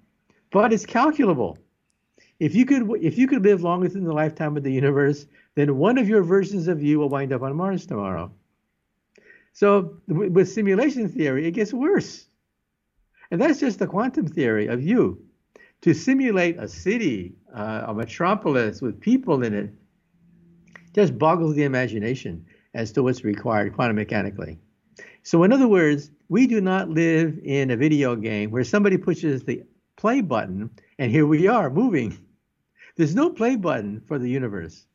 But it's calculable. If you could if you could live longer than the lifetime of the universe, then one of your versions of you will wind up on Mars tomorrow. So with simulation theory, it gets worse. And that's just the quantum theory of you. To simulate a city, uh, a metropolis with people in it, just boggles the imagination as to what's required quantum mechanically. So, in other words, we do not live in a video game where somebody pushes the play button and here we are moving. There's no play button for the universe.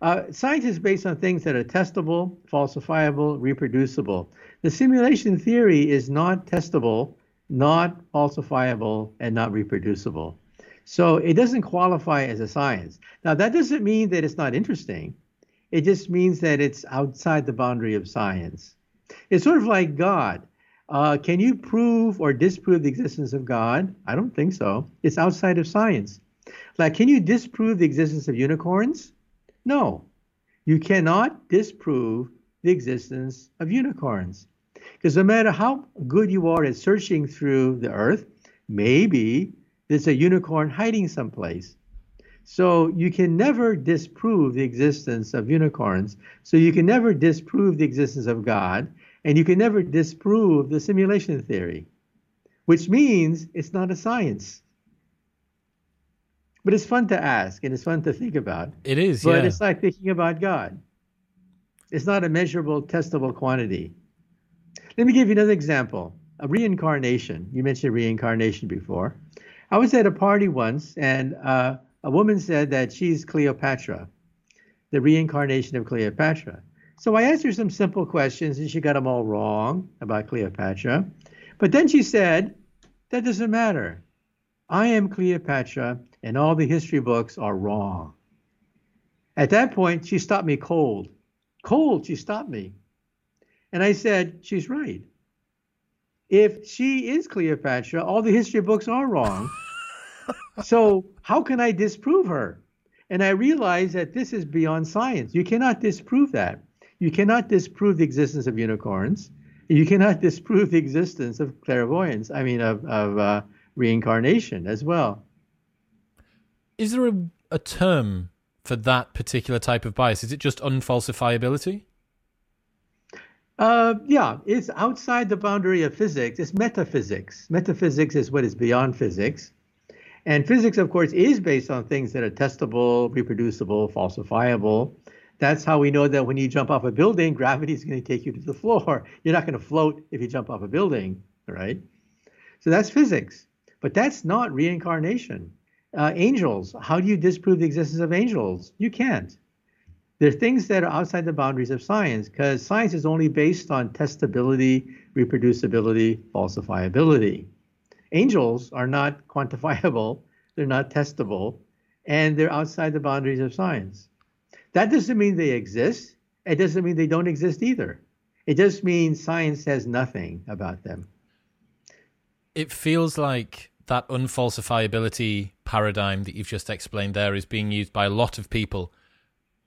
Uh, science is based on things that are testable, falsifiable, reproducible. The simulation theory is not testable, not falsifiable, and not reproducible. So it doesn't qualify as a science. Now, that doesn't mean that it's not interesting. It just means that it's outside the boundary of science. It's sort of like God. Uh, can you prove or disprove the existence of God? I don't think so. It's outside of science. Like, can you disprove the existence of unicorns? No. You cannot disprove the existence of unicorns. Because no matter how good you are at searching through the earth, maybe there's a unicorn hiding someplace. So you can never disprove the existence of unicorns. So you can never disprove the existence of God, and you can never disprove the simulation theory, which means it's not a science. But it's fun to ask and it's fun to think about. It is, but yeah. it's like thinking about God. It's not a measurable, testable quantity. Let me give you another example. A reincarnation. You mentioned reincarnation before. I was at a party once, and uh, a woman said that she's Cleopatra, the reincarnation of Cleopatra. So I asked her some simple questions, and she got them all wrong about Cleopatra. But then she said, That doesn't matter. I am Cleopatra, and all the history books are wrong. At that point, she stopped me cold. Cold, she stopped me. And I said, She's right. If she is Cleopatra, all the history books are wrong. So, how can I disprove her? And I realized that this is beyond science. You cannot disprove that. You cannot disprove the existence of unicorns. You cannot disprove the existence of clairvoyance, I mean, of, of uh, reincarnation as well. Is there a, a term for that particular type of bias? Is it just unfalsifiability? Uh, yeah, it's outside the boundary of physics. It's metaphysics. Metaphysics is what is beyond physics. And physics, of course, is based on things that are testable, reproducible, falsifiable. That's how we know that when you jump off a building, gravity is going to take you to the floor. You're not going to float if you jump off a building, right? So that's physics. But that's not reincarnation. Uh, angels, how do you disprove the existence of angels? You can't. There are things that are outside the boundaries of science because science is only based on testability, reproducibility, falsifiability. Angels are not quantifiable, they're not testable, and they're outside the boundaries of science. That doesn't mean they exist. It doesn't mean they don't exist either. It just means science says nothing about them. It feels like that unfalsifiability paradigm that you've just explained there is being used by a lot of people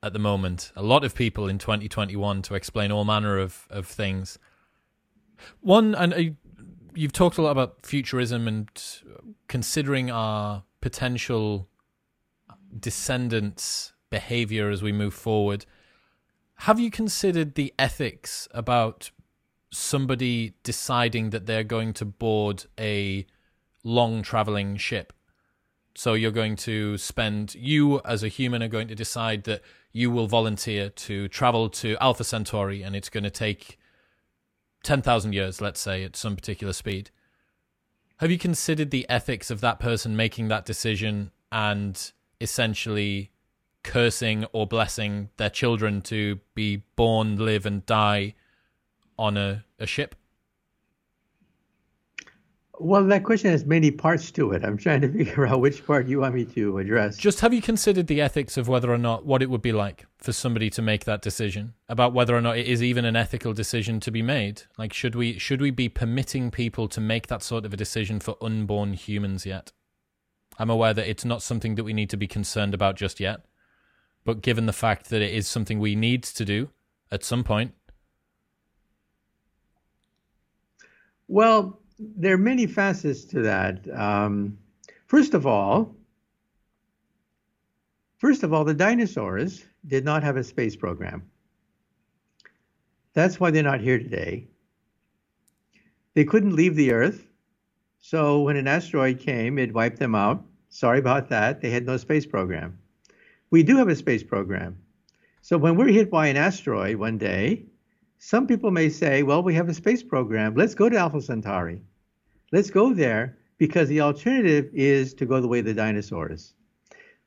at the moment. A lot of people in 2021 to explain all manner of, of things. One, and uh, you've talked a lot about futurism and uh, considering our potential descendants' behavior as we move forward, have you considered the ethics about somebody deciding that they're going to board a long traveling ship? So you're going to spend, you as a human are going to decide that you will volunteer to travel to Alpha Centauri and it's going to take 10,000 years, let's say, at some particular speed. Have you considered the ethics of that person making that decision and essentially cursing or blessing their children to be born, live, and die on a, a ship? Well, that question has many parts to it. I'm trying to figure out which part you want me to address. Just have you considered the ethics of whether or not what it would be like for somebody to make that decision about whether or not it is even an ethical decision to be made? Like should we should we be permitting people to make that sort of a decision for unborn humans yet? I'm aware that it's not something that we need to be concerned about just yet. But given the fact that it is something we need to do at some point. Well, there are many facets to that. Um, first of all, first of all, the dinosaurs did not have a space program. That's why they're not here today. They couldn't leave the Earth, so when an asteroid came, it wiped them out. Sorry about that. They had no space program. We do have a space program. So when we're hit by an asteroid one day, some people may say, well, we have a space program. Let's go to Alpha Centauri. Let's go there because the alternative is to go the way of the dinosaurs.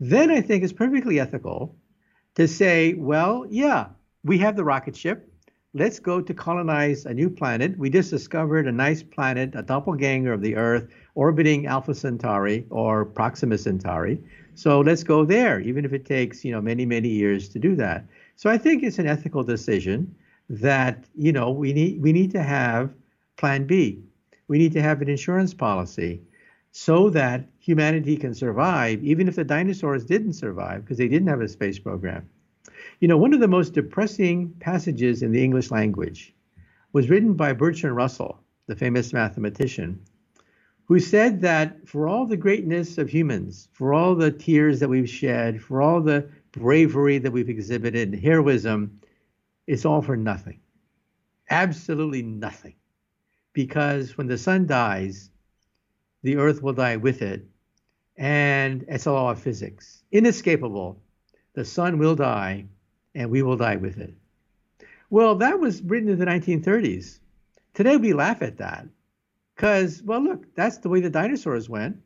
Then I think it's perfectly ethical to say, well, yeah, we have the rocket ship. Let's go to colonize a new planet. We just discovered a nice planet, a doppelganger of the Earth, orbiting Alpha Centauri or Proxima Centauri. So let's go there, even if it takes, you know, many, many years to do that. So I think it's an ethical decision that you know we need we need to have plan B. We need to have an insurance policy so that humanity can survive, even if the dinosaurs didn't survive because they didn't have a space program. You know, one of the most depressing passages in the English language was written by Bertrand Russell, the famous mathematician, who said that for all the greatness of humans, for all the tears that we've shed, for all the bravery that we've exhibited, heroism, it's all for nothing. Absolutely nothing. Because when the sun dies, the earth will die with it. And it's a law of physics. Inescapable. The sun will die, and we will die with it. Well, that was written in the 1930s. Today we laugh at that. Because, well, look, that's the way the dinosaurs went.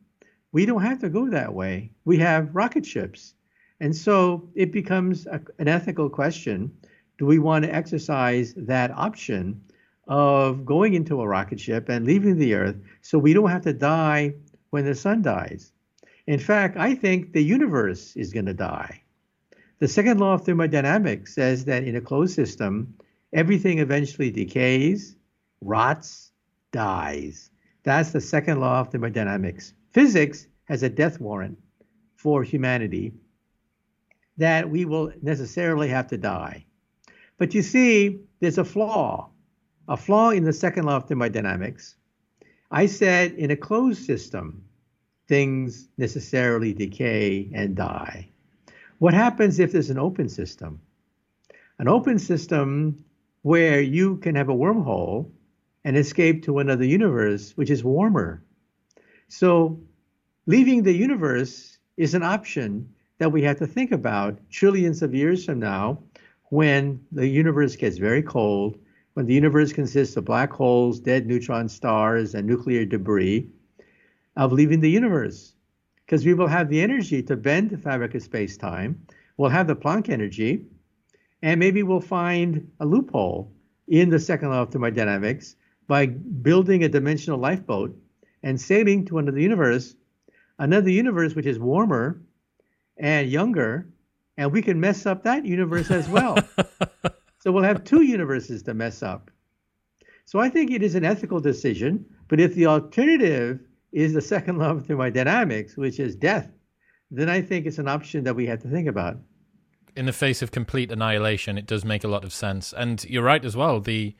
We don't have to go that way. We have rocket ships. And so it becomes a, an ethical question do we want to exercise that option of going into a rocket ship and leaving the Earth so we don't have to die when the sun dies? In fact, I think the universe is going to die. The second law of thermodynamics says that in a closed system, everything eventually decays, rots, dies. That's the second law of thermodynamics. Physics has a death warrant for humanity that we will necessarily have to die. But you see, there's a flaw, a flaw in the second law of thermodynamics. I said in a closed system, things necessarily decay and die. What happens if there's an open system? An open system where you can have a wormhole and escape to another universe, which is warmer. So, leaving the universe is an option that we have to think about trillions of years from now when the universe gets very cold, when the universe consists of black holes, dead neutron stars, and nuclear debris, of leaving the universe. Because we will have the energy to bend the fabric of space time, we'll have the Planck energy, and maybe we'll find a loophole in the second law of thermodynamics by building a dimensional lifeboat and sailing to another universe, another universe which is warmer and younger and we can mess up that universe as well. so we'll have two universes to mess up. So I think it is an ethical decision, but if the alternative is the second law of thermodynamics, which is death, then I think it's an option that we have to think about. In the face of complete annihilation, it does make a lot of sense. And you're right as well. The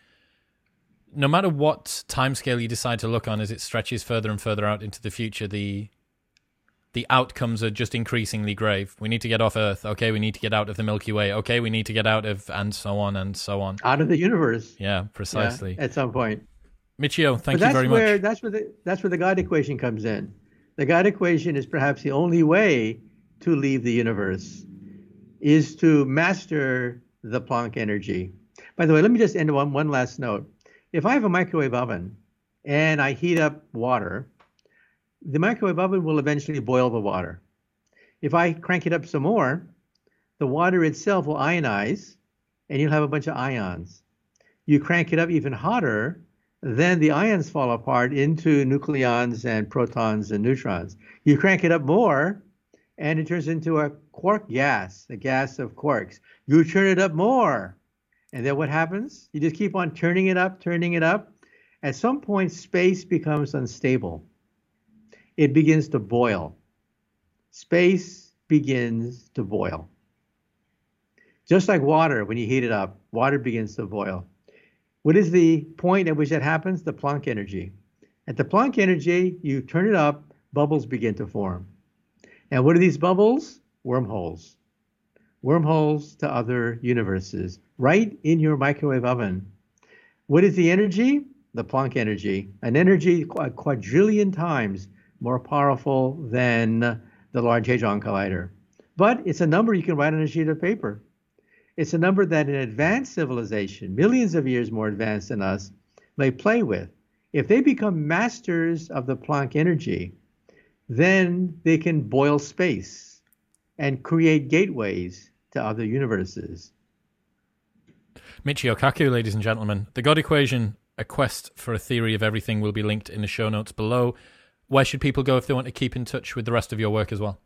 no matter what timescale you decide to look on as it stretches further and further out into the future, the the outcomes are just increasingly grave. We need to get off Earth. Okay, we need to get out of the Milky Way. Okay, we need to get out of, and so on and so on. Out of the universe. Yeah, precisely. Yeah, at some point. Michio, thank you very where, much. That's where the that's where the God equation comes in. The God equation is perhaps the only way to leave the universe, is to master the Planck energy. By the way, let me just end on one last note. If I have a microwave oven and I heat up water, the microwave oven will eventually boil the water. If I crank it up some more, the water itself will ionize and you'll have a bunch of ions. You crank it up even hotter, then the ions fall apart into nucleons and protons and neutrons. You crank it up more, and it turns into a quark gas, a gas of quarks. You turn it up more, and then what happens? You just keep on turning it up, turning it up. At some point, space becomes unstable. It begins to boil. Space begins to boil. Just like water, when you heat it up, water begins to boil. What is the point at which that happens? The Planck energy. At the Planck energy, you turn it up, bubbles begin to form. And what are these bubbles? Wormholes. Wormholes to other universes, right in your microwave oven. What is the energy? The Planck energy, an energy a quadrillion times more powerful than the Large Hadron Collider. But it's a number you can write on a sheet of paper. It's a number that an advanced civilization, millions of years more advanced than us, may play with. If they become masters of the Planck energy, then they can boil space and create gateways to other universes. Michio Kaku, ladies and gentlemen. The God Equation, a quest for a theory of everything, will be linked in the show notes below. Where should people go if they want to keep in touch with the rest of your work as well?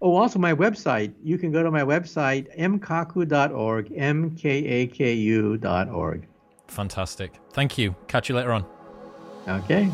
Oh, also my website. You can go to my website, mkaku.org, M-K-A-K-U.org. Fantastic. Thank you. Catch you later on. Okay.